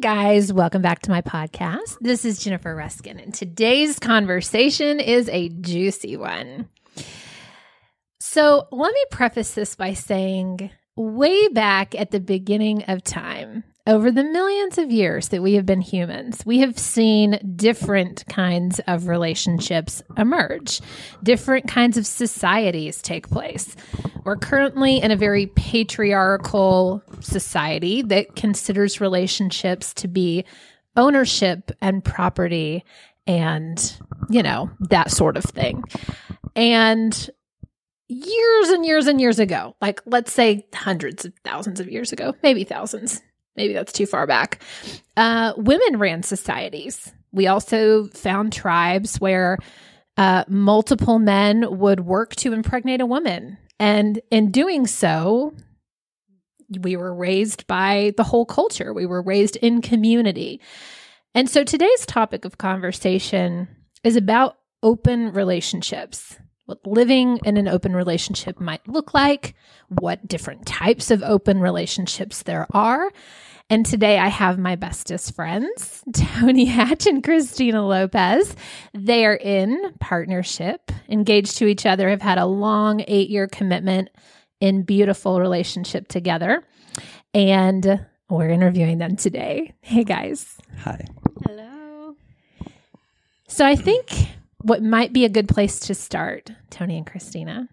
Guys, welcome back to my podcast. This is Jennifer Ruskin, and today's conversation is a juicy one. So, let me preface this by saying way back at the beginning of time, over the millions of years that we have been humans, we have seen different kinds of relationships emerge, different kinds of societies take place. We're currently in a very patriarchal society that considers relationships to be ownership and property and, you know, that sort of thing. And years and years and years ago, like let's say hundreds of thousands of years ago, maybe thousands, maybe that's too far back. Uh, women ran societies. We also found tribes where uh, multiple men would work to impregnate a woman. And in doing so, we were raised by the whole culture. We were raised in community. And so today's topic of conversation is about open relationships what living in an open relationship might look like, what different types of open relationships there are. And today I have my bestest friends, Tony Hatch and Christina Lopez. They are in partnership, engaged to each other, have had a long eight year commitment in beautiful relationship together. And we're interviewing them today. Hey guys. Hi. Hello. So I think what might be a good place to start, Tony and Christina,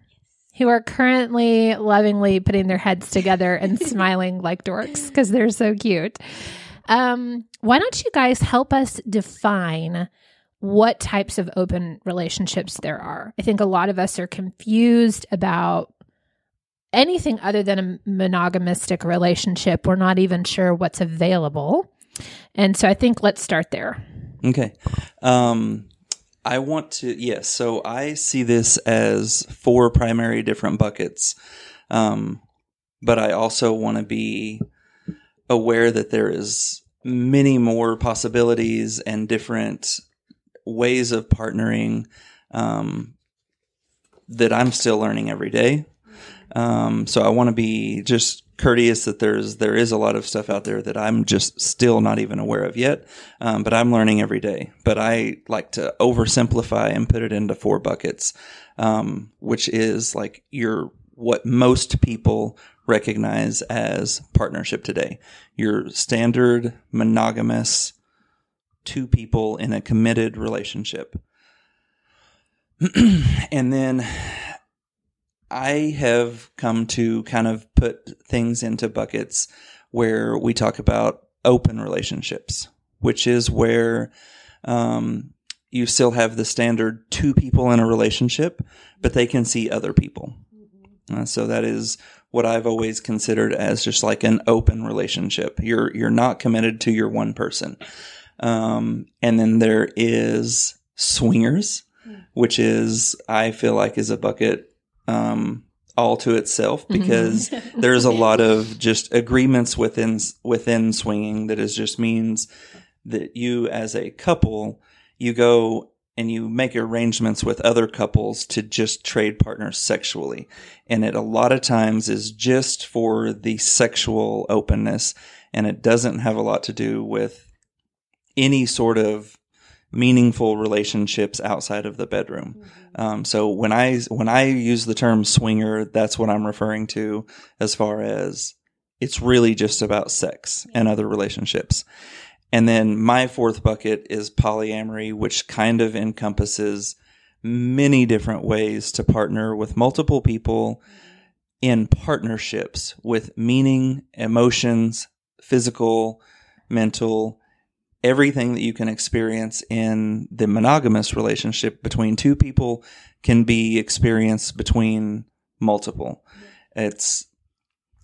who are currently lovingly putting their heads together and smiling like dorks because they're so cute. Um, why don't you guys help us define what types of open relationships there are? I think a lot of us are confused about anything other than a monogamistic relationship. We're not even sure what's available. And so I think let's start there. Okay. Um, I want to, yes. So I see this as four primary different buckets. Um, but I also want to be aware that there is many more possibilities and different ways of partnering um, that I'm still learning every day. Um, so I want to be just courteous that there's there is a lot of stuff out there that I'm just still not even aware of yet, um, but I'm learning every day. But I like to oversimplify and put it into four buckets, um, which is like your what most people recognize as partnership today. Your standard monogamous two people in a committed relationship. and then I have come to kind of put things into buckets where we talk about open relationships, which is where um, you still have the standard two people in a relationship, but they can see other people. Uh, so that is what I've always considered as just like an open relationship. You're you're not committed to your one person. Um, and then there is swingers, which is I feel like is a bucket um, all to itself mm-hmm. because there's a lot of just agreements within within swinging that is just means that you as a couple you go and you make arrangements with other couples to just trade partners sexually and it a lot of times is just for the sexual openness and it doesn't have a lot to do with any sort of meaningful relationships outside of the bedroom. Mm-hmm. Um, so when I when I use the term swinger, that's what I'm referring to as far as it's really just about sex and other relationships. And then my fourth bucket is polyamory, which kind of encompasses many different ways to partner with multiple people in partnerships with meaning, emotions, physical, mental, everything that you can experience in the monogamous relationship between two people can be experienced between multiple. It's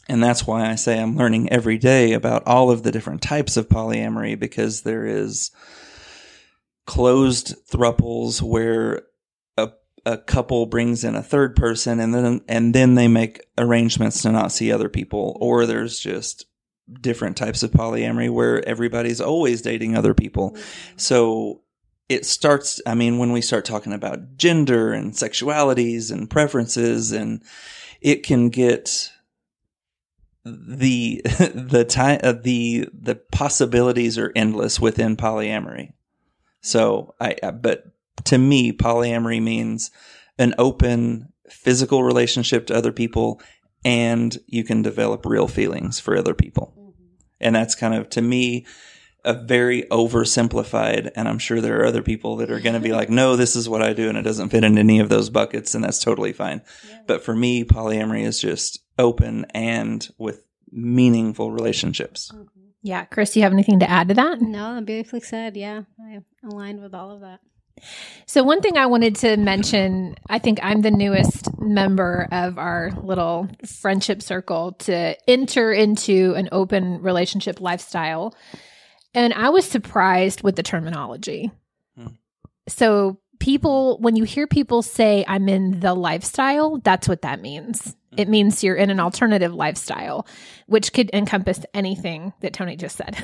and that's why I say I'm learning every day about all of the different types of polyamory because there is closed thruples where a, a couple brings in a third person and then and then they make arrangements to not see other people or there's just different types of polyamory where everybody's always dating other people. So it starts, I mean, when we start talking about gender and sexualities and preferences, and it can get the the time uh, the the possibilities are endless within polyamory. So I, I but to me polyamory means an open physical relationship to other people and you can develop real feelings for other people. And that's kind of to me a very oversimplified and I'm sure there are other people that are going to be like no this is what I do and it doesn't fit in any of those buckets and that's totally fine. But for me polyamory is just open and with meaningful relationships. Mm-hmm. Yeah, Chris, do you have anything to add to that? No, beautifully said. Yeah, I aligned with all of that. So, one thing I wanted to mention I think I'm the newest member of our little friendship circle to enter into an open relationship lifestyle. And I was surprised with the terminology. Hmm. So, people, when you hear people say, I'm in the lifestyle, that's what that means. It means you're in an alternative lifestyle, which could encompass anything that Tony just said,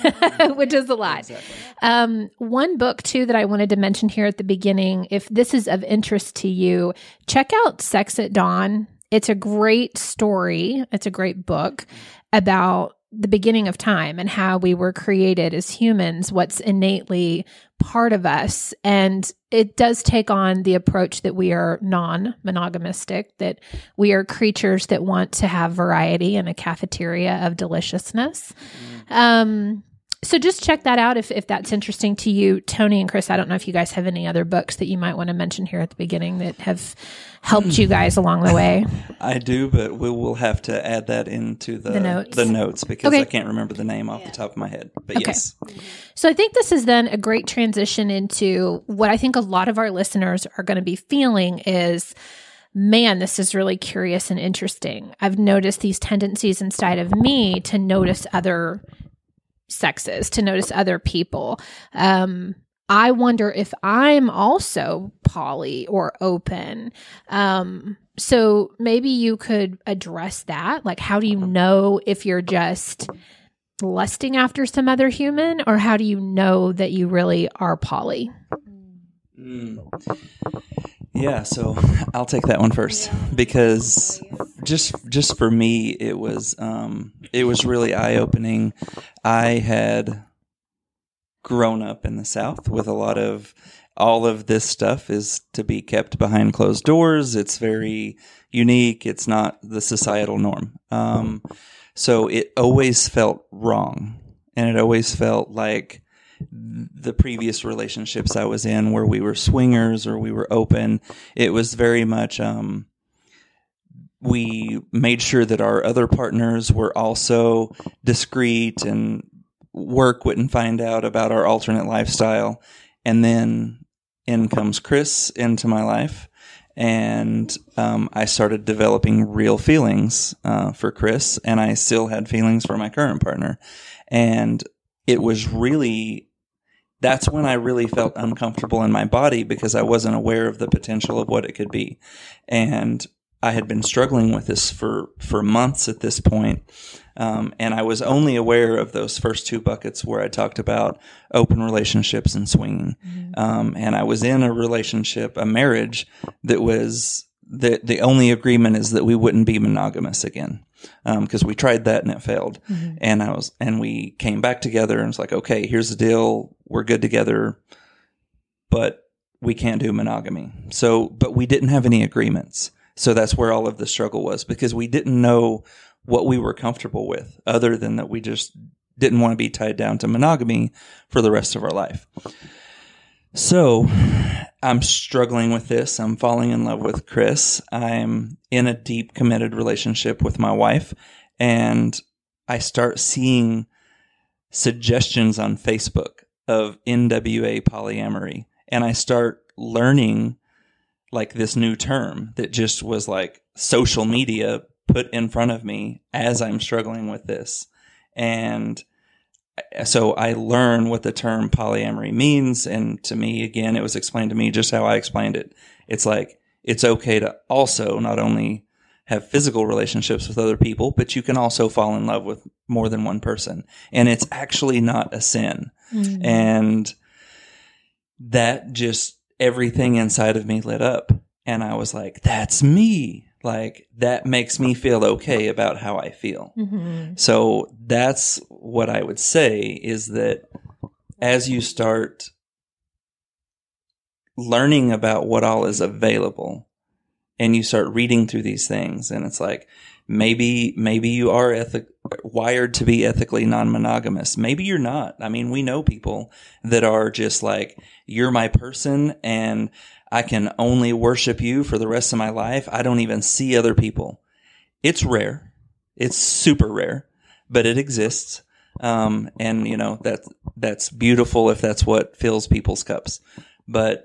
which is a lot. Exactly. Um, one book too that I wanted to mention here at the beginning, if this is of interest to you, check out Sex at Dawn. It's a great story. It's a great book about the beginning of time and how we were created as humans, what's innately part of us. And it does take on the approach that we are non monogamistic, that we are creatures that want to have variety and a cafeteria of deliciousness. Um, so just check that out if, if that's interesting to you. Tony and Chris, I don't know if you guys have any other books that you might want to mention here at the beginning that have helped you guys along the way. I do, but we will have to add that into the The notes. the notes because Okay. I can't remember the name off the top of my head. But Okay. yes, So I think this is then a great transition into what I think a lot of our listeners are going to be feeling is man, this is really curious and interesting. I've noticed these tendencies inside of me to notice other sexes, to notice other people. Um, I wonder if I'm also poly or open. Um, so maybe you could address that. Like, how do you know if you're just lusting after some other human, or how do you know that you really are poly? Mm. Yeah, so I'll take that one first because just just for me it was um it was really eye-opening. I had grown up in the south with a lot of all of this stuff is to be kept behind closed doors. It's very unique. It's not the societal norm. Um so it always felt wrong and it always felt like the previous relationships I was in where we were swingers or we were open, it was very much um we made sure that our other partners were also discreet and work wouldn't find out about our alternate lifestyle. And then in comes Chris into my life. And um, I started developing real feelings uh, for Chris, and I still had feelings for my current partner. And it was really that's when I really felt uncomfortable in my body because I wasn't aware of the potential of what it could be. And I had been struggling with this for, for months at this point. Um, and I was only aware of those first two buckets where I talked about open relationships and swinging. Um, and I was in a relationship, a marriage that was the, the only agreement is that we wouldn't be monogamous again. Um, cause we tried that and it failed. And I was, and we came back together and it's like, okay, here's the deal. We're good together, but we can't do monogamy. So, but we didn't have any agreements. So that's where all of the struggle was because we didn't know what we were comfortable with other than that we just didn't want to be tied down to monogamy for the rest of our life. So I'm struggling with this. I'm falling in love with Chris. I'm in a deep committed relationship with my wife and I start seeing suggestions on Facebook of NWA polyamory and I start learning like this new term that just was like social media put in front of me as I'm struggling with this. And so I learn what the term polyamory means. And to me, again, it was explained to me just how I explained it. It's like, it's okay to also not only have physical relationships with other people, but you can also fall in love with more than one person. And it's actually not a sin. Mm-hmm. And that just everything inside of me lit up. And I was like, that's me. Like that makes me feel okay about how I feel. Mm-hmm. So that's what I would say is that as you start learning about what all is available and you start reading through these things and it's like maybe maybe you are ethic wired to be ethically non-monogamous maybe you're not i mean we know people that are just like you're my person and i can only worship you for the rest of my life. I don't even see other people. It's rare. It's super rare but it exists. Um, and you know that that's beautiful if that's what fills people's cups. But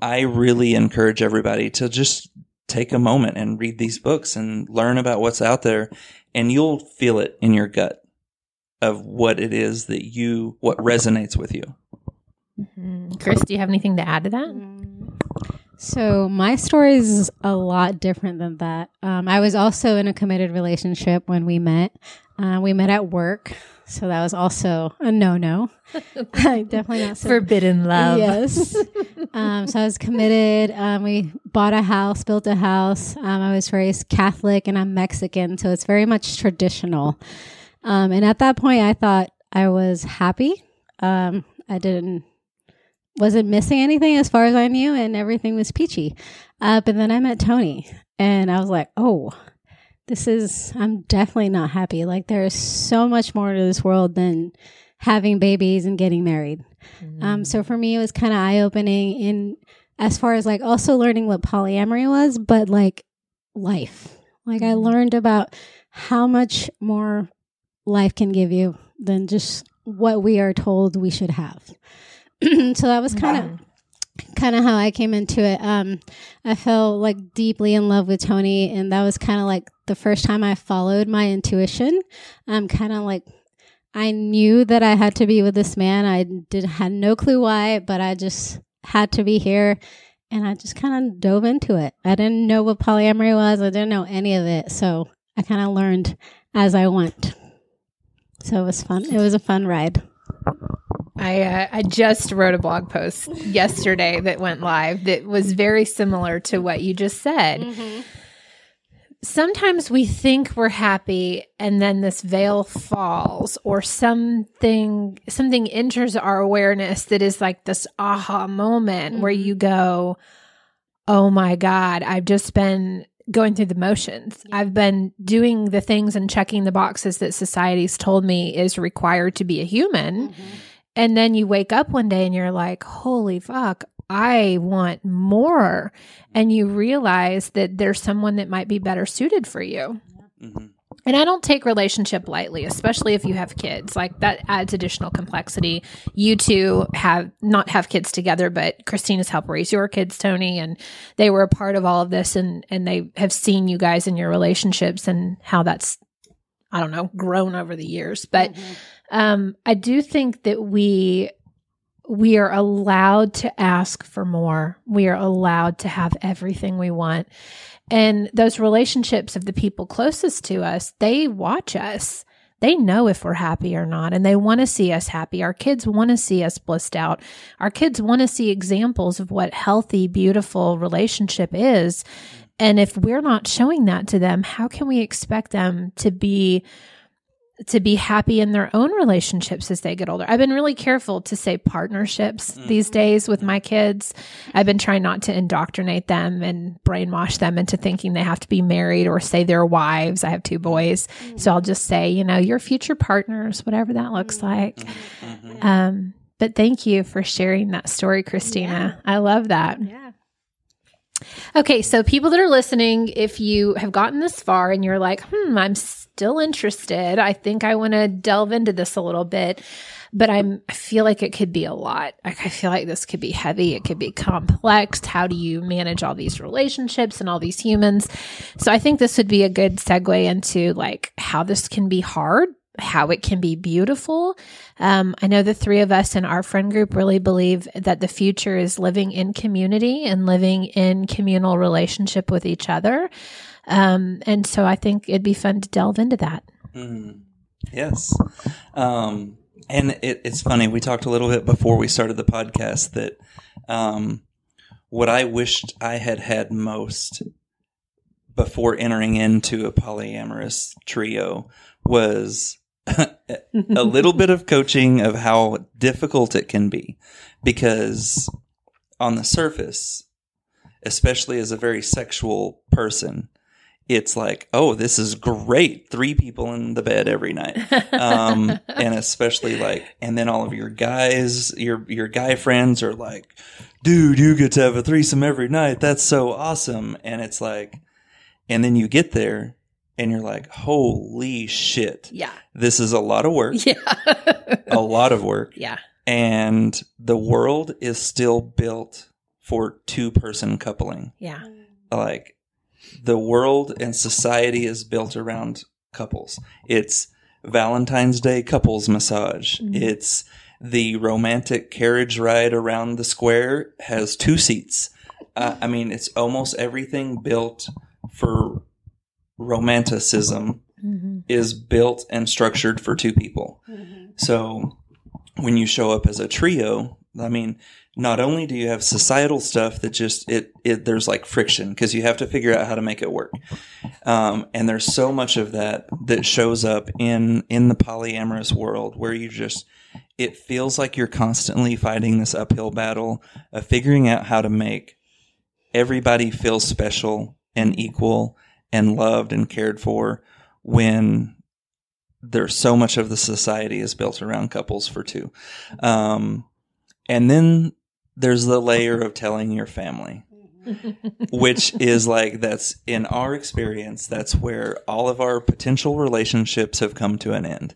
i really encourage everybody to just take a moment and read these books and learn about what's out there and you'll feel it in your gut of what it is that you what resonates with you. Mm-hmm. Chris, do you have anything to add to that? So my story is a lot different than that. Um, I was also in a committed relationship when we met. Uh, we met at work, so that was also a no-no. Definitely not so Forbidden love. Yes. um, so I was committed. Um, we bought a house, built a house. Um, I was raised Catholic and I'm Mexican, so it's very much traditional. Um, and at that point, I thought I was happy. Um, I didn't wasn't missing anything as far as I knew, and everything was peachy. Uh, but then I met Tony, and I was like, oh. This is, I'm definitely not happy. Like, there's so much more to this world than having babies and getting married. Um, so for me, it was kind of eye opening in as far as like also learning what polyamory was, but like life. Like I learned about how much more life can give you than just what we are told we should have. so that was kind of kind of how I came into it. Um, I fell like deeply in love with Tony, and that was kind of like the first time I followed my intuition. I'm kind of like I knew that I had to be with this man. I did had no clue why, but I just had to be here, and I just kind of dove into it. I didn't know what polyamory was. I didn't know any of it, so I kind of learned as I went. So it was fun. It was a fun ride. I uh, I just wrote a blog post yesterday that went live that was very similar to what you just said. Mm-hmm. Sometimes we think we're happy and then this veil falls or something something enters our awareness that is like this aha moment where mm-hmm. you go, "Oh my god, I've just been going through the motions. I've been doing the things and checking the boxes that society's told me is required to be a human." Mm-hmm. And then you wake up one day and you're like, holy fuck, I want more. And you realize that there's someone that might be better suited for you. hmm And I don't take relationship lightly, especially if you have kids. Like that adds additional complexity. You two have not have kids together, but Christina's helped raise your kids, Tony, and they were a part of all of this and and they have seen you guys in your relationships and how that's I don't know, grown over the years. But um, I do think that we we are allowed to ask for more. We are allowed to have everything we want. And those relationships of the people closest to us, they watch us. They know if we're happy or not, and they want to see us happy. Our kids want to see us blissed out. Our kids want to see examples of what healthy, beautiful relationship is. And if we're not showing that to them, how can we expect them to be to be happy in their own relationships as they get older. I've been really careful to say partnerships mm-hmm. these days with mm-hmm. my kids. I've been trying not to indoctrinate them and brainwash them into thinking they have to be married or say they're wives. I have two boys. Mm-hmm. So I'll just say, you know, your future partners, whatever that looks like. Um, but thank you for sharing that story, Christina. I love that. Yeah. Okay, so people that are listening, if you have gotten this far and you're like, hmm, I'm still interested, I think I want to delve into this a little bit, but I'm I feel like it could be a lot. Like I feel like this could be heavy, it could be complex. How do you manage all these relationships and all these humans? So I think this would be a good segue into like how this can be hard, how it can be beautiful. Um, I know the three of us in our friend group really believe that the future is living in community and living in communal relationship with each other. Um, and so I think it'd be fun to delve into that. Mm, yes. Um, and it, it's funny. We talked a little bit before we started the podcast that um, what I wished I had had most before entering into a polyamorous trio was a little bit of coaching of how difficult it can be because on the surface especially as a very sexual person it's like oh this is great. Three people in the bed every night. Um, and especially like and then all of your guys your your guy friends are like dude you get to have a threesome every night. That's so awesome. And it's like and then you get there and you're like holy shit Yeah. this is a lot of work Yeah. a lot of work yeah. and the world is still built for two person coupling Yeah. like the world and society is built around couples it's valentine's day couples massage Mhm. it's the romantic carriage ride around the square has two seats uh, i mean it's almost everything built for romanticism Mm-hmm. is built and structured for two people so when you show up as a trio, I mean, not only do you have societal stuff that just it, it there's like friction because you have to figure out how to make it work. Um, and there's so much of that that shows up in in the polyamorous world where you just it feels like you're constantly fighting this uphill battle of figuring out how to make everybody feel special and equal and loved and cared for when there's so much of the society is built around couples for two. Um, and then there's the layer of telling your family, which is like that's in our experience, that's where all of our potential relationships have come to an end.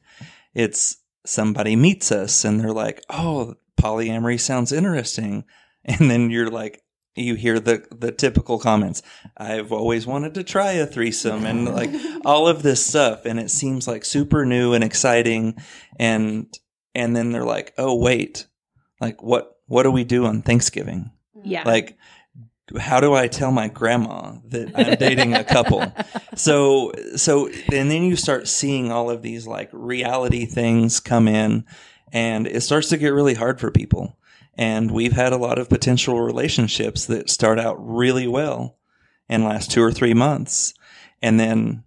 It's somebody meets us and they're like, oh, polyamory sounds interesting. And then you're like, you hear the the typical comments. I've always wanted to try a threesome and like all of this stuff and it seems like super new and exciting and and then they're like, "Oh, wait. Like what what do we do on Thanksgiving?" Yeah. Like how do I tell my grandma that I'm dating a couple? So so and then you start seeing all of these like reality things come in and it starts to get really hard for people. And we've had a lot of potential relationships that start out really well and last two or three months. And then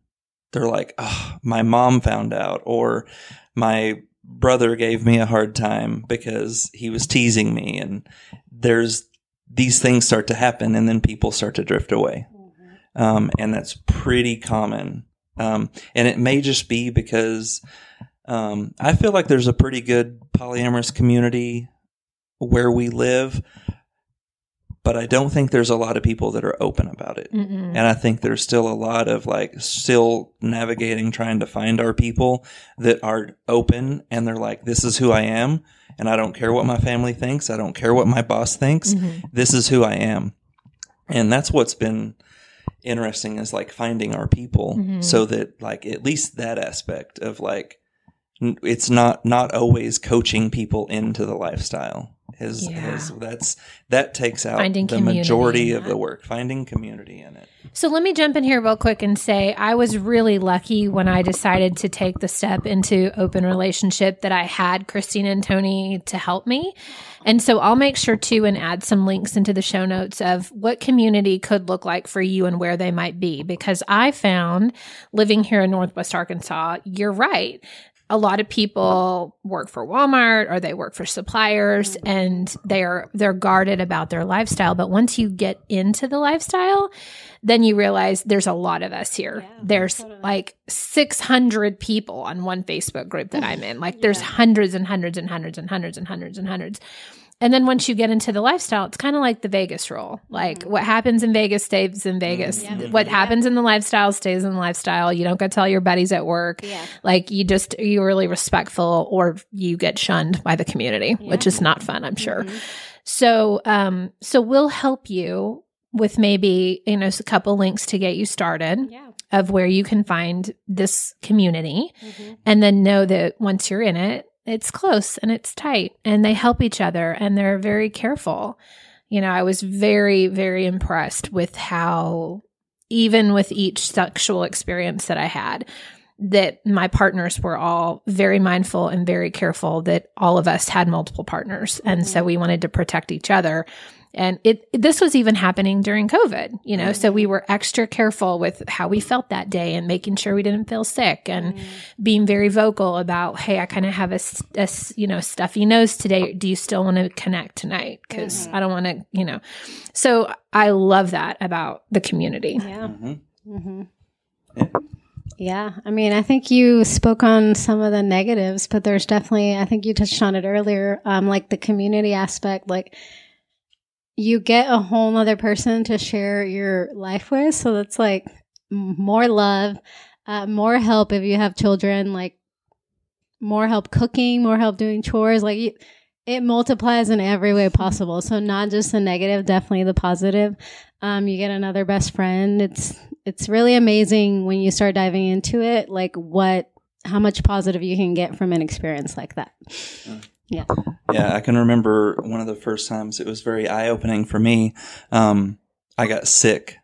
they're like, oh, my mom found out, or my brother gave me a hard time because he was teasing me. And there's these things start to happen, and then people start to drift away. Um, and that's pretty common. Um, and it may just be because um, I feel like there's a pretty good polyamorous community where we live, but I don't think there's a lot of people that are open about it. Mm-mm. And I think there's still a lot of like still navigating, trying to find our people that are open and they're like, this is who I am. And I don't care what my family thinks. I don't care what my boss thinks. Mhm. This is who I am. And that's what's been interesting is like finding our people Mhm. so that like at least that aspect of like, it's not, not always coaching people into the lifestyle is, Yeah. is that's, that takes out Finding the majority of the work, finding community in it. So let me jump in here real quick and say I was really lucky when I decided to take the step into open relationship that I had Christine and Tony to help me. And so I'll make sure to and add some links into the show notes of what community could look like for you and where they might be because I found living here in Northwest Arkansas, you're right. A lot of people work for Walmart or they work for suppliers mm-hmm. and they're they're guarded about their lifestyle, but once you get into the lifestyle, then you realize there's a lot of us here. Yeah, there's totally. like 600 people on one Facebook group that I'm in. Like there's hundreds and hundreds and hundreds and hundreds and hundreds and hundreds. And then once you get into the lifestyle, it's kind of like the Vegas rule. Like what happens in Vegas stays in Vegas. Mm-hmm. Yeah. What Yeah. happens in the lifestyle stays in the lifestyle. You don't go tell your buddies at work. Yeah. Like you just you're really respectful or you get shunned by the community, which is not fun, I'm sure. Mhm. So, um, so we'll help you with maybe you know a couple links to get you started Yeah. of where you can find this community, Mhm. and then know that once you're in it, it's close and it's tight, and they help each other, and they're very careful. You know, I was very, very impressed with how, even with each sexual experience that I had, that my partners were all very mindful and very careful that all of us had multiple partners. And so mm-hmm. we wanted to protect each other. And it this was even happening during COVID, you know, so we mm-hmm. were extra careful with how we felt that day and making sure we didn't feel sick and mm-hmm. being very vocal about, hey, I kind of have a, s- a s- you know stuffy nose today. Do you still want to connect tonight? Because I don't want to, you know. So I love that about the community. Yeah. Yeah. Yeah. I mean, I think you spoke on some of the negatives, but there's definitely, I think you touched on it earlier, um, like the community aspect, like you get a whole nother person to share your life with. So that's like more love, uh, more help if you have children, like more help cooking, more help doing chores. Like you, it multiplies in every way possible. So not just the negative, definitely the positive. Um, you get another best friend. It's it's really amazing when you start diving into it, like what how much positive you can get from an experience like that. Yeah, Yeah. I can remember one of the first times it was very eye opening for me. Um, I got sick,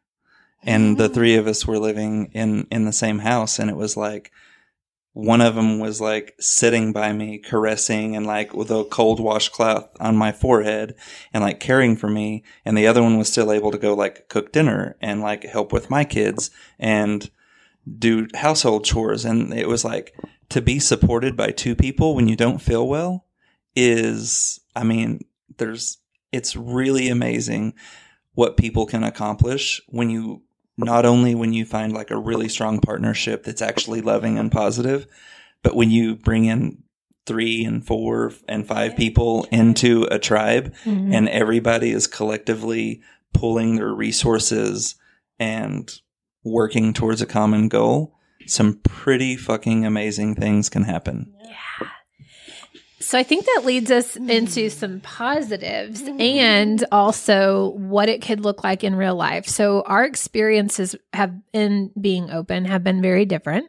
and the three of us were living in in the same house, and it was like one of them was like sitting by me, caressing and like with a cold washcloth on my forehead, and like caring for me, and the other one was still able to go like cook dinner and like help with my kids and do household chores, and it was like to be supported by two people when you don't feel well is I mean, there's it's really amazing what people can accomplish when you not only when you find like a really strong partnership that's actually loving and positive, but when you bring in three and four and five people into a tribe Mhm. and everybody is collectively pulling their resources and working towards a common goal, some pretty fucking amazing things can happen. So I think that leads us hmm. into some positives hmm. and also what it could look like in real life. So our experiences have in being open have been very different.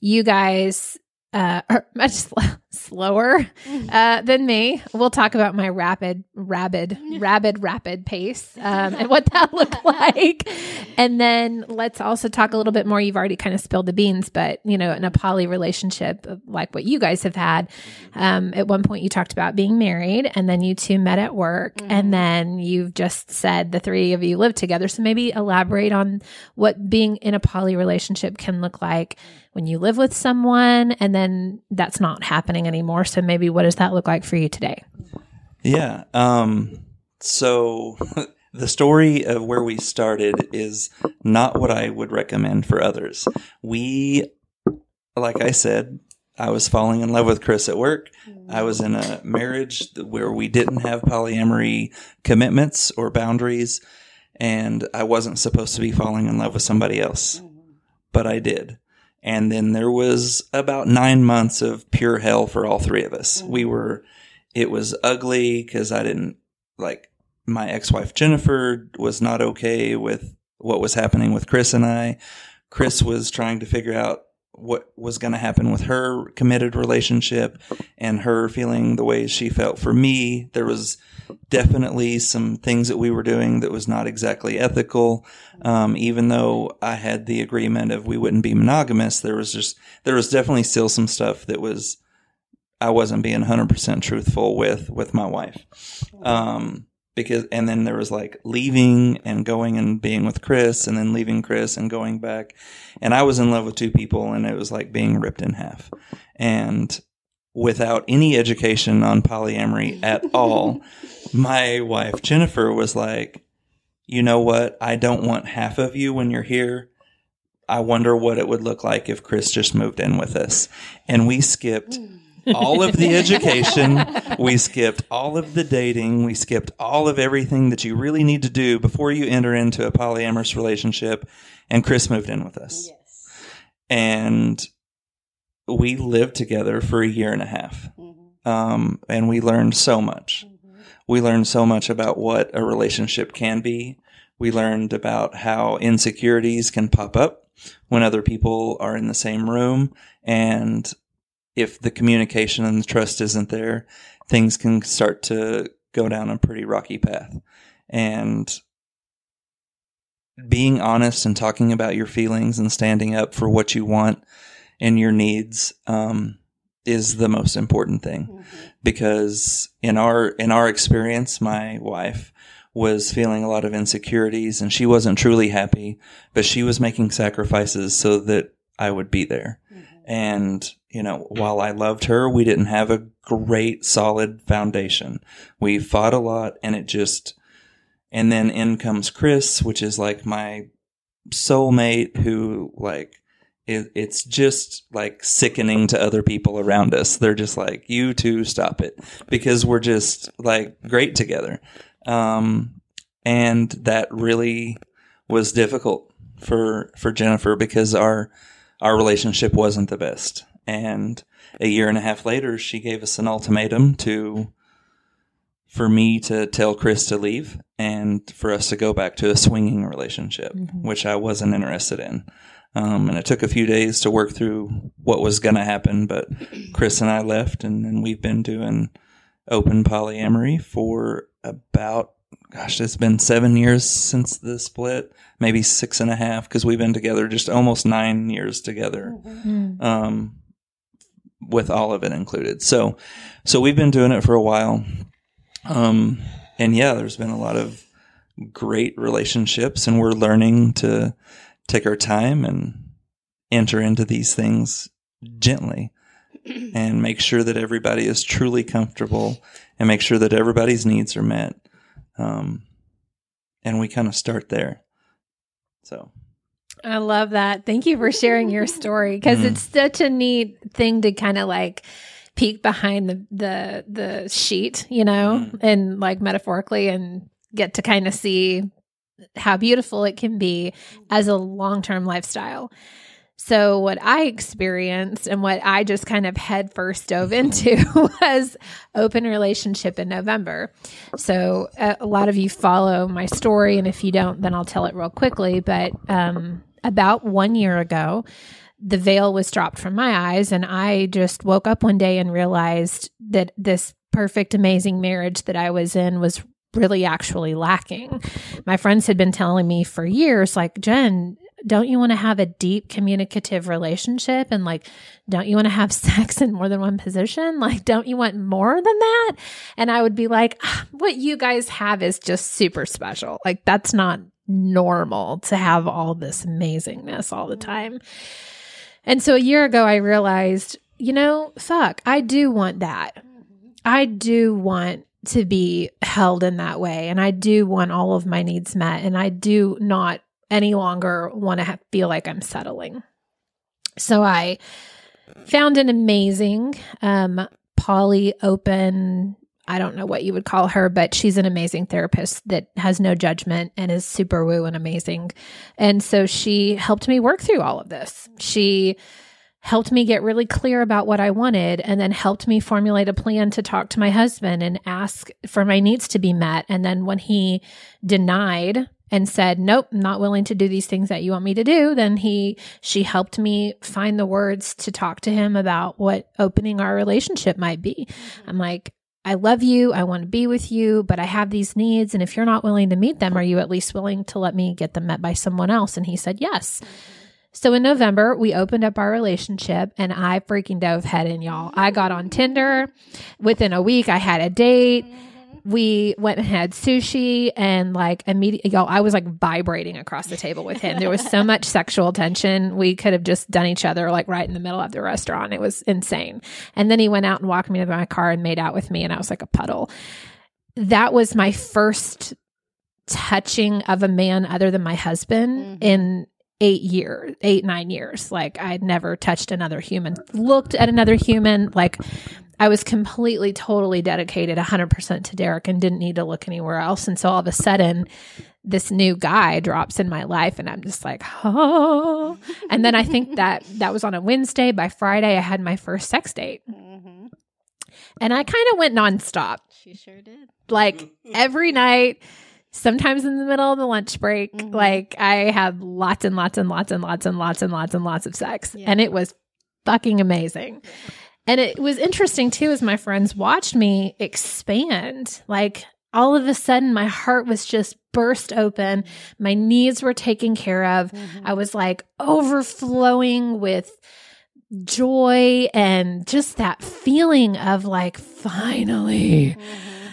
You guys uh, are much sl- slower uh, than me. We'll talk about my rapid, rabid, rabid, rapid pace um, and what that looked like. And then let's also talk a little bit more. You've already kind of spilled the beans, but you know, in a poly relationship like what you guys have had, um, at one point you talked about being married and then you two met at work and then you've just said the three of you live together. So maybe elaborate on what being in a poly relationship can look like when you live with someone and then that's not happening anymore. So maybe what does that look like for you today? Yeah. Um, so the story of where we started is not what I would recommend for others. We, like I said, I was falling in love with Chris at work. I was in a marriage where we didn't have polyamory commitments or boundaries, and I wasn't supposed to be falling in love with somebody else, but I did. And then there was about nine months of pure hell for all three of us. We mm-hmm. were, it was ugly because I didn't like my ex wife Jennifer was not okay with what was happening with Chris and I. Chris was trying to figure out what was going to happen with her committed relationship and her feeling the way she felt for me. There was definitely some things that we were doing that was not exactly ethical. Um, even though I had the agreement of we wouldn't be monogamous, there was just, there was definitely still some stuff that was, I wasn't being 100% truthful with, with my wife. Um, because, and then there was like leaving and going and being with Chris and then leaving Chris and going back. And I was in love with two people and it was like being ripped in half. And without any education on polyamory at all, my wife Jennifer was like, you know what? I don't want half of you when you're here. I wonder what it would look like if Chris just moved in with us. And we skipped mm. All of the education. We skipped all of the dating. We skipped all of everything that you really need to do before you enter into a polyamorous relationship. And Chris moved in with us. And we lived together for a year and a half. Um, and we learned so much. We learned so much about what a relationship can be. We learned about how insecurities can pop up when other people are in the same room. And if the communication and the trust isn't there, things can start to go down a pretty rocky path. And being honest and talking about your feelings and standing up for what you want and your needs um, is the most important thing. Because in our in our experience my wife was feeling a lot of insecurities and she wasn't truly happy but she was making sacrifices so that I would be there. And you know while I loved her we didn't have a great solid foundation we fought a lot and it just and then in comes Chris which is like my soulmate who like it, it's just like sickening to other people around us. They're just like, you two stop it because we're just like great together. Um, and that really was difficult for, for Jennifer because our, our relationship wasn't the best. And a year and a half later, she gave us an ultimatum to, for me to tell Chris to leave and for us to go back to a swinging relationship, Mhm. which I wasn't interested in. Um, and it took a few days to work through what was going to happen, but Chris and I left, and, and we've been doing open polyamory for about, gosh, it's been seven years since the split, maybe six and a half, because we've been together just almost nine years together Mm. um, with all of it included. So, so we've been doing it for a while, um, and yeah, there's been a lot of great relationships, and we're learning to take our time and enter into these things gently, and make sure that everybody is truly comfortable, and make sure that everybody's needs are met. Um, and we kind of start there. So. I love that. Thank you for sharing your story because Mhm. it's such a neat thing to kind of like peek behind the the the sheet, you know, Mhm. and like metaphorically and get to kind of see how beautiful it can be as a long-term lifestyle. So what I experienced and what I just kind of head first dove into was open relationship in November. So uh, a lot of you follow my story, and if you don't, then I'll tell it real quickly. But um, about one year ago, the veil was dropped from my eyes, and I just woke up one day and realized that this perfect, amazing marriage that I was in was really actually lacking. My friends had been telling me for years, like, Jen, don't you want to have a deep communicative relationship? And like, don't you want to have sex in more than one position? Like, don't you want more than that? And I would be like, "Ah, what you guys have is just super special. Like, that's not normal to have all this amazingness all the time. And so a year ago, I realized, you know, fuck, I do want that. I do want to be held in that way. And I do want all of my needs met. And I do not any longer want to have, feel like I'm settling. So I found an amazing um, poly open. I don't know what you would call her, but she's an amazing therapist that has no judgment and is super woo and amazing. And so she helped me work through all of this. She helped me get really clear about what I wanted and then helped me formulate a plan to talk to my husband and ask for my needs to be met. And then when he denied and said, Nope, not willing to do these things that you want me to do, then he she helped me find the words to talk to him about what opening our relationship might be. Mm-hmm. I'm like, I love you. I want to be with you, but I have these needs. And if you're not willing to meet them, are you at least willing to let me get them met by someone else? And he said, yes. So in November, we opened up our relationship and I freaking dove head in, y'all. I got on Tinder. Within a week, I had a date. We went and had sushi and like immediately, y'all, I was like vibrating across the table with him. There was so much sexual tension. We could have just done each other like right in the middle of the restaurant. It was insane. And then he went out and walked me to my car and made out with me and I was like a puddle. That was my first touching of a man other than my husband Mhm. in eight years, eight, nine years. Like I'd never touched another human, looked at another human. Like I was completely, totally dedicated 100% to Derek and didn't need to look anywhere else. And so all of a sudden, this new guy drops in my life and I'm just like, oh. And then I think that that was on a Wednesday. By Friday, I had my first sex date. Mm-hmm. And I kind of went nonstop, She sure did. like every night, sometimes in the middle of the lunch break. Mhm. Like I had lots and lots and lots and lots and lots and lots and lots of sex. Yeah. And it was fucking amazing. And it was interesting too, as my friends watched me expand. Like all of a sudden, my heart was just burst open. My needs were taken care of. Mm-hmm. I was like overflowing with joy and just that feeling of like finally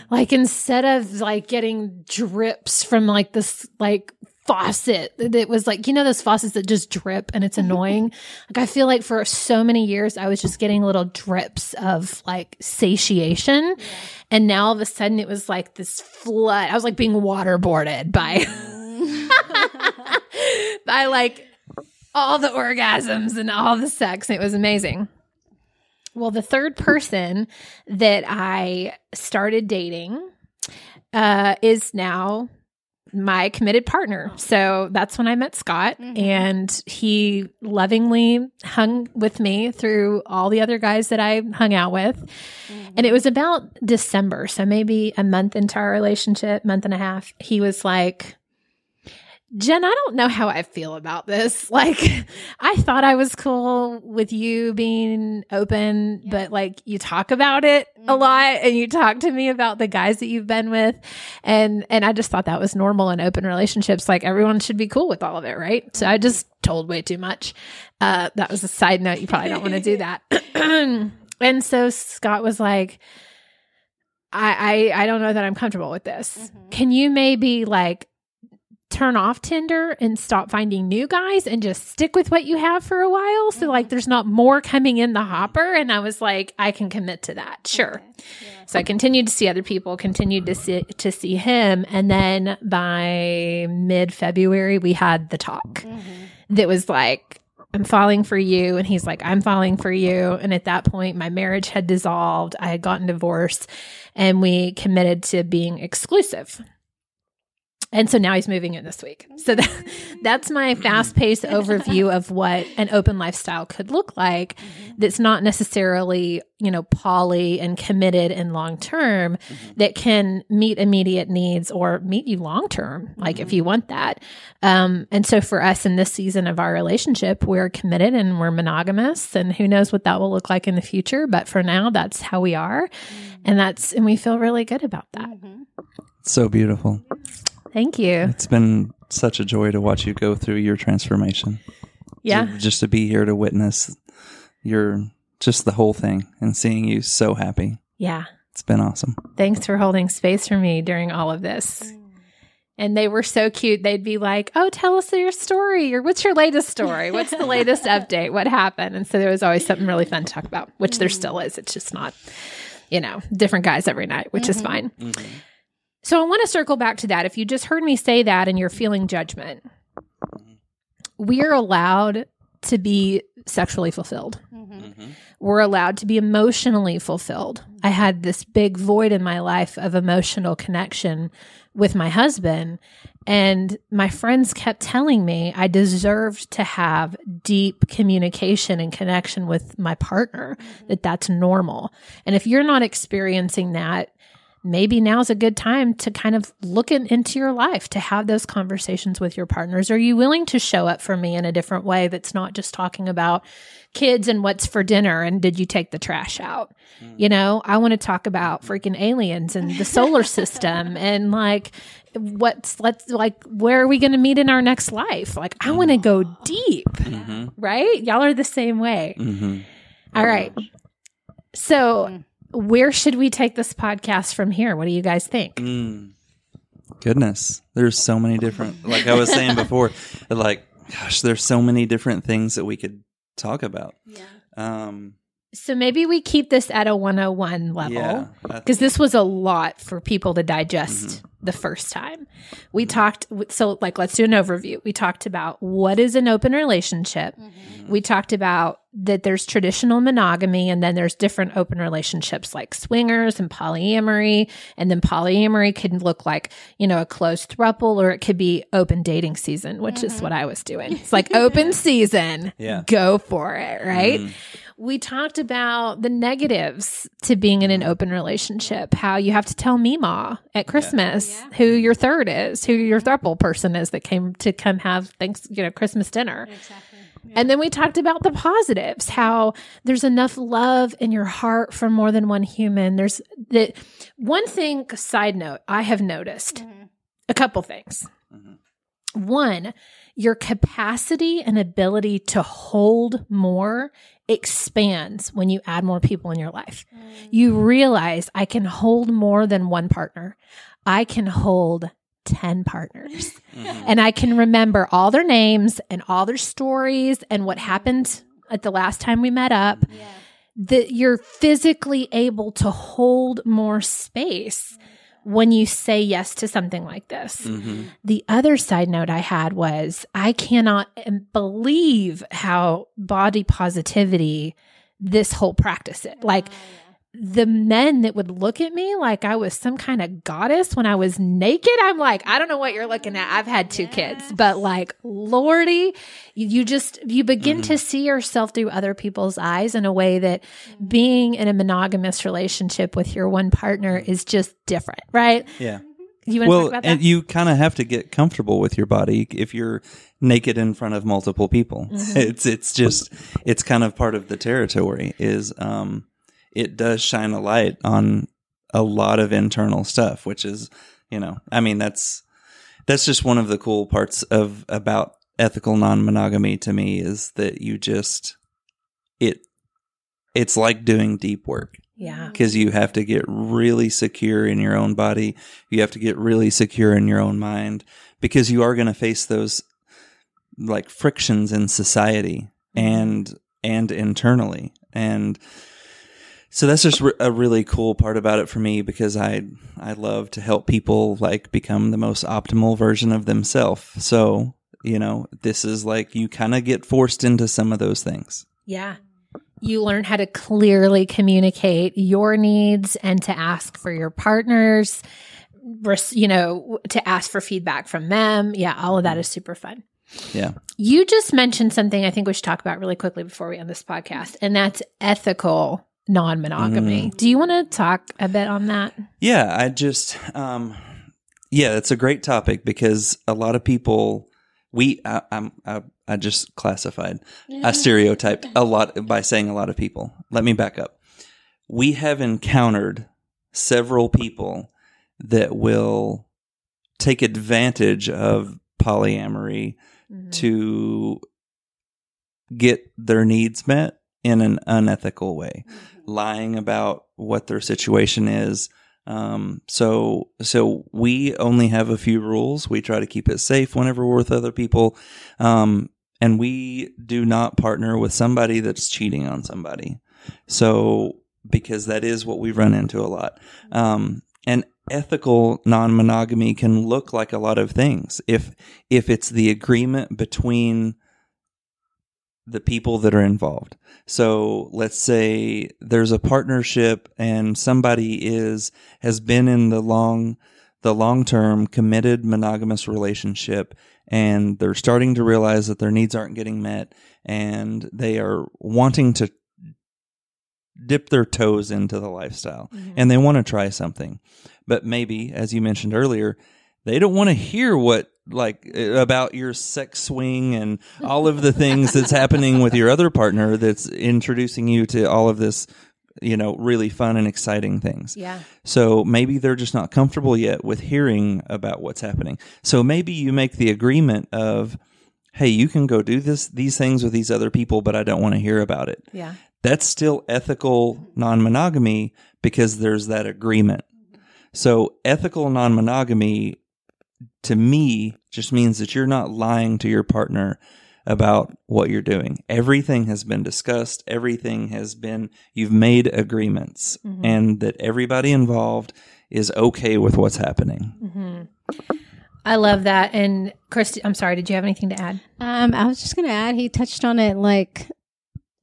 like instead of like getting drips from like this like faucet that was like you know those faucets that just drip and it's mm-hmm. annoying? Like i feel like for so many years i was just getting little drips of like satiation. And now all of a sudden it was like this flood. I was like being waterboarded by mm. by like all the orgasms and all the sex. It was amazing. Well, the third person that I started dating uh, is now my committed partner. So that's when I met Scott, and he lovingly hung with me through all the other guys that I hung out with. And it was about December. So maybe a month into our relationship, month and a half, he was like, Jen, I don't know how I feel about this. Like, I thought I was cool with you being open, but like you talk about it a mm-hmm. lot and you talk to me about the guys that you've been with. And, and I just thought that was normal in open relationships. Like everyone should be cool with all of it. Right. So I just mm-hmm. told way too much. Uh, that was a side note. You probably don't want to do that. and so Scott was like, I, I, I don't know that I'm comfortable with this. Mm-hmm. Can you maybe like turn off Tinder and stop finding new guys and just stick with what you have for a while. So like mm-hmm. there's not more coming in the hopper. And I was like, I can commit to that. Sure. So I continued to see other people, continued to see to see him. And then by mid February we had the talk mm-hmm. that was like I'm falling for you. And he's like, I'm falling for you. And at that point, my marriage had dissolved. I had gotten divorced and we committed to being exclusive. And so now he's moving in this week. So that, that's my fast paced overview of what an open lifestyle could look like. Mm-hmm. That's not necessarily, you know, poly and committed and long term mm-hmm. that can meet immediate needs or meet you long term, like if you mm-hmm. want that. Um, and so for us in this season of our relationship, we're committed and we're monogamous and who knows what that will look like in the future. But for now, that's how we are. And that's, and we feel really good about that. So beautiful. Thank you. It's been such a joy to watch you go through your transformation. Yeah. To- just to be here to witness your just the whole thing and seeing you so happy. Yeah. It's been awesome. Thanks for holding space for me during all of this. And they were so cute. They'd be like, Oh, tell us your story, or what's your latest story? What's the latest update? What happened? And so there was always something really fun to talk about, which there mm-hmm. still is. It's just not, you know, different guys every night, which is mm-hmm. fine. Mm-hmm. So I want to circle back to that. If you just heard me say that and you're feeling judgment, we are allowed to be sexually fulfilled. Mm-hmm. Mm-hmm. We're allowed to be emotionally fulfilled. I had this big void in my life of emotional connection with my husband. And my friends kept telling me I deserved to have deep communication and connection with my partner, mm-hmm. that that's normal. And if you're not experiencing that, maybe now's a good time to kind of look in, into your life to have those conversations with your partners. Are you willing to show up for me in a different way that's not just talking about kids and what's for dinner and did you take the trash out? Hmm. You know, I want to talk about freaking aliens and the solar system and like what's let's like where are we going to meet in our next life? Like I want to go mm. deep. Mm-hmm. Right? Y'all are the same way. Mm-hmm. All right. So, mm. Where should we take this podcast from here? What do you guys think? Mm. Goodness, there's so many different. Like I was saying before, like gosh, there's so many different things that we could talk about. Yeah. Um. So maybe we keep this at a 101 Yeah. level that's- because this was a lot for people to digest the first time. We talked, so like, let's do an overview. We talked about what is an open relationship. We talked about that there's traditional monogamy and then there's different open relationships like swingers and polyamory. And then polyamory can look like, you know, a closed throuple or it could be open dating season, which is mm-hmm. what I was doing. It's like open season. Yeah. Go for it. Right. Mm-hmm. We talked about the negatives to being in an mm-hmm. open relationship, how you have to tell Mima at Christmas who your third is, who your mm-hmm. throuple person is that came to come have thanks, you know, Christmas dinner. And then we talked about the positives, how there's enough love in your heart for more than one human. There's that one thing, side note, I have noticed mm-hmm. a couple things. One, your capacity and ability to hold more expands when you add more people in your life. You realize I can hold more than one partner. I can hold 10 partners. Mhm. And I can remember all their names and all their stories and what happened at the last time we met up. That you're physically able to hold more space when you say yes to something like this. Mhm. The other side note I had was I cannot believe how body positivity this whole practice it. Like the men that would look at me like I was some kind of goddess when I was naked, I'm like, I don't know what you're looking at. I've had two kids, but like, Lordy, you, you just, you begin to see yourself through other people's eyes in a way that being in a monogamous relationship with your one partner is just different, right? Yeah. You want to Well, talk about that? and you kind of have to get comfortable with your body if you're naked in front of multiple people. Mm-hmm. It's it's just it's kind of part of the territory. Is um, it does shine a light on a lot of internal stuff, which is you know, I mean that's that's just one of the cool parts of about ethical non-monogamy to me is that you just it it's like doing deep work yeah. because you have to get really secure in your own body. You have to get really secure in your own mind because you are going to face those like frictions in society mm-hmm. and and internally and so that's just a really cool part about it for me because I I love to help people like become the most optimal version of themselves. So, you know, this is like you kind of get forced into some of those things. Yeah. You learn how to clearly communicate your needs and to ask for your partners, you know, to ask for feedback from them. Yeah, all of that mm-hmm. is super fun. Yeah. You just mentioned something I think we should talk about really quickly before we end this podcast, and that's ethical non monogamy. Do you want to talk a bit on that? Yeah, I just um yeah, it's a great topic because a lot of people we I, I'm I, I just classified I stereotyped a lot by saying a lot of people. Let me back up. We have encountered several people that will take advantage of polyamory to get their needs met in an unethical way, lying about what their situation is. Um, so, so we only have a few rules. We try to keep it safe whenever we're with other people. Um, and we do not partner with somebody that's cheating on somebody. So, because that is what we run into a lot. Um, and ethical non-monogamy can look like a lot of things. If, if it's the agreement between the people that are involved. So let's say there's a partnership and somebody is has been in the long the long-term committed monogamous relationship and they're starting to realize that their needs aren't getting met and they are wanting to dip their toes into the lifestyle mm-hmm. and they want to try something. But maybe as you mentioned earlier, they don't want to hear what like uh, about your sex swing and all of the things that's happening with your other partner that's introducing you to all of this you know really fun and exciting things Yeah. so maybe they're just not comfortable yet with hearing about what's happening so maybe you make the agreement of hey you can go do this these things with these other people but i don't want to hear about it Yeah. that's still ethical non-monogamy because there's that agreement. So ethical non-monogamy to me just means that you're not lying to your partner about what you're doing. Everything has been discussed, everything has been you've made agreements mm-hmm. and that everybody involved is okay with what's happening. Mm-hmm. I love that. And Chris, I'm sorry, did you have anything to add? Um, I was just gonna add he touched on it like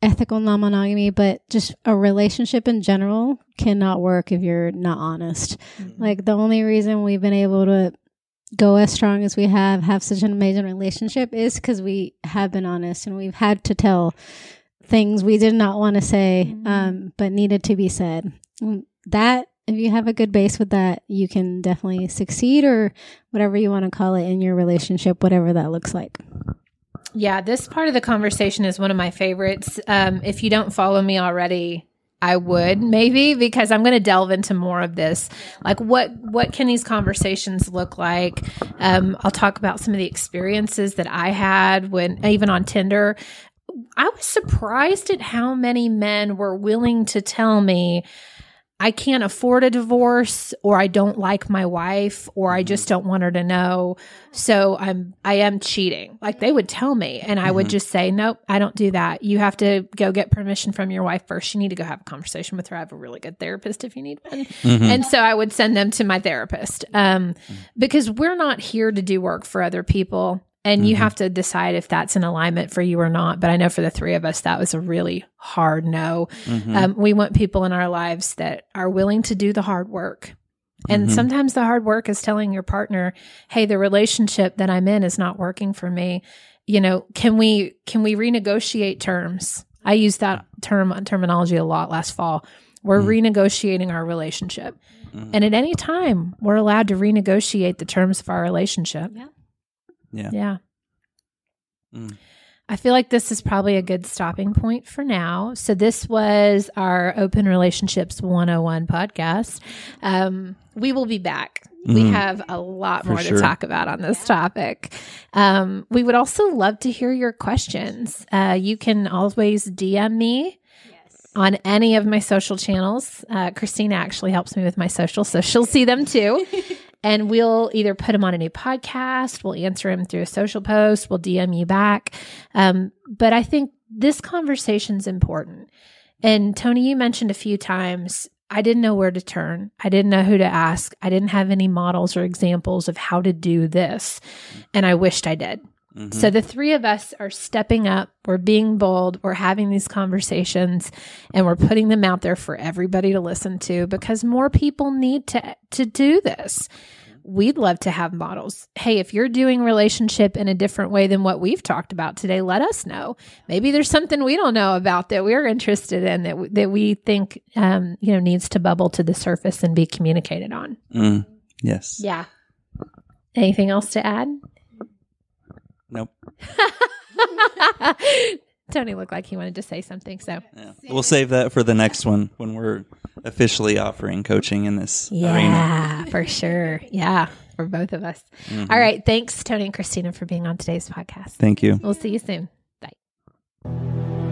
ethical non monogamy, but just a relationship in general cannot work if you're not honest. Mm-hmm. Like the only reason we've been able to go as strong as we have, have such an amazing relationship is because we have been honest and we've had to tell things we did not want to say, um, but needed to be said. Mm, That if you have a good base with that, you can definitely succeed or whatever you want to call it in your relationship, whatever that looks like. Yeah, this part of the conversation is one of my favorites. Um, if you don't follow me already, I would maybe because I'm going to delve into more of this. Like what what can these conversations look like? Um, I'll talk about some of the experiences that I had when even on Tinder. I was surprised at how many men were willing to tell me I can't afford a divorce or I don't like my wife or I just mm-hmm. don't want her to know. So I'm I am cheating. Like they would tell me and I would mm-hmm. just say, "Nope, I don't do that. You have to go get permission from your wife first. You need to go have a conversation with her. I have a really good therapist if you need one." Mm-hmm. And so I would send them to my therapist. Um mm. because we're not here to do work for other people and you have to decide if that's in alignment for you or not. But I know for the three of us, that was a really hard no. Mhm. Um, we want people in our lives that are willing to do the hard work. And Mhm. sometimes the hard work is telling your partner, "Hey, the relationship that I'm in is not working for me. You know, can we can we renegotiate terms?" I used that term terminology a lot last fall. We're renegotiating our relationship. Mhm. And at any time, we're allowed to renegotiate the terms of our relationship. Yeah. Yeah. Yeah. Mm. I feel like this is probably a good stopping point for now. So this was our Open Relationships 101 podcast. Um, we will be back. We Mhm. have a lot For more sure. to talk about on this topic. Um, we would also love to hear your questions. Uh, you can always DM me on any of my social channels. Uh, Christina actually helps me with my social, so she'll see them too. and we'll either put them on a new podcast, we'll answer them through a social post, we'll DM you back. Um, but I think this conversation's important. And Tony, you mentioned a few times, I didn't know where to turn. I didn't know who to ask. I didn't have any models or examples of how to do this. And I wished I did. Mhm. So the three of us are stepping up, we're being bold, we're having these conversations and we're putting them out there for everybody to listen to because more people need to to do this. We'd love to have models. Hey, if you're doing relationship in a different way than what we've talked about today, let us know. Maybe there's something we don't know about that we're interested in that that we think um, you know needs to bubble to the surface and be communicated on. Mm. Yes. Yeah. Anything else to add? Nope. Tony looked like he wanted to say something. So, Yeah. We'll save that for the next one when we're officially offering coaching in this arena. yeah, for sure. Yeah, for both of us. Mhm. All right. Thanks, Tony and Christina, for being on today's podcast. Thank you. We'll see you soon. Bye.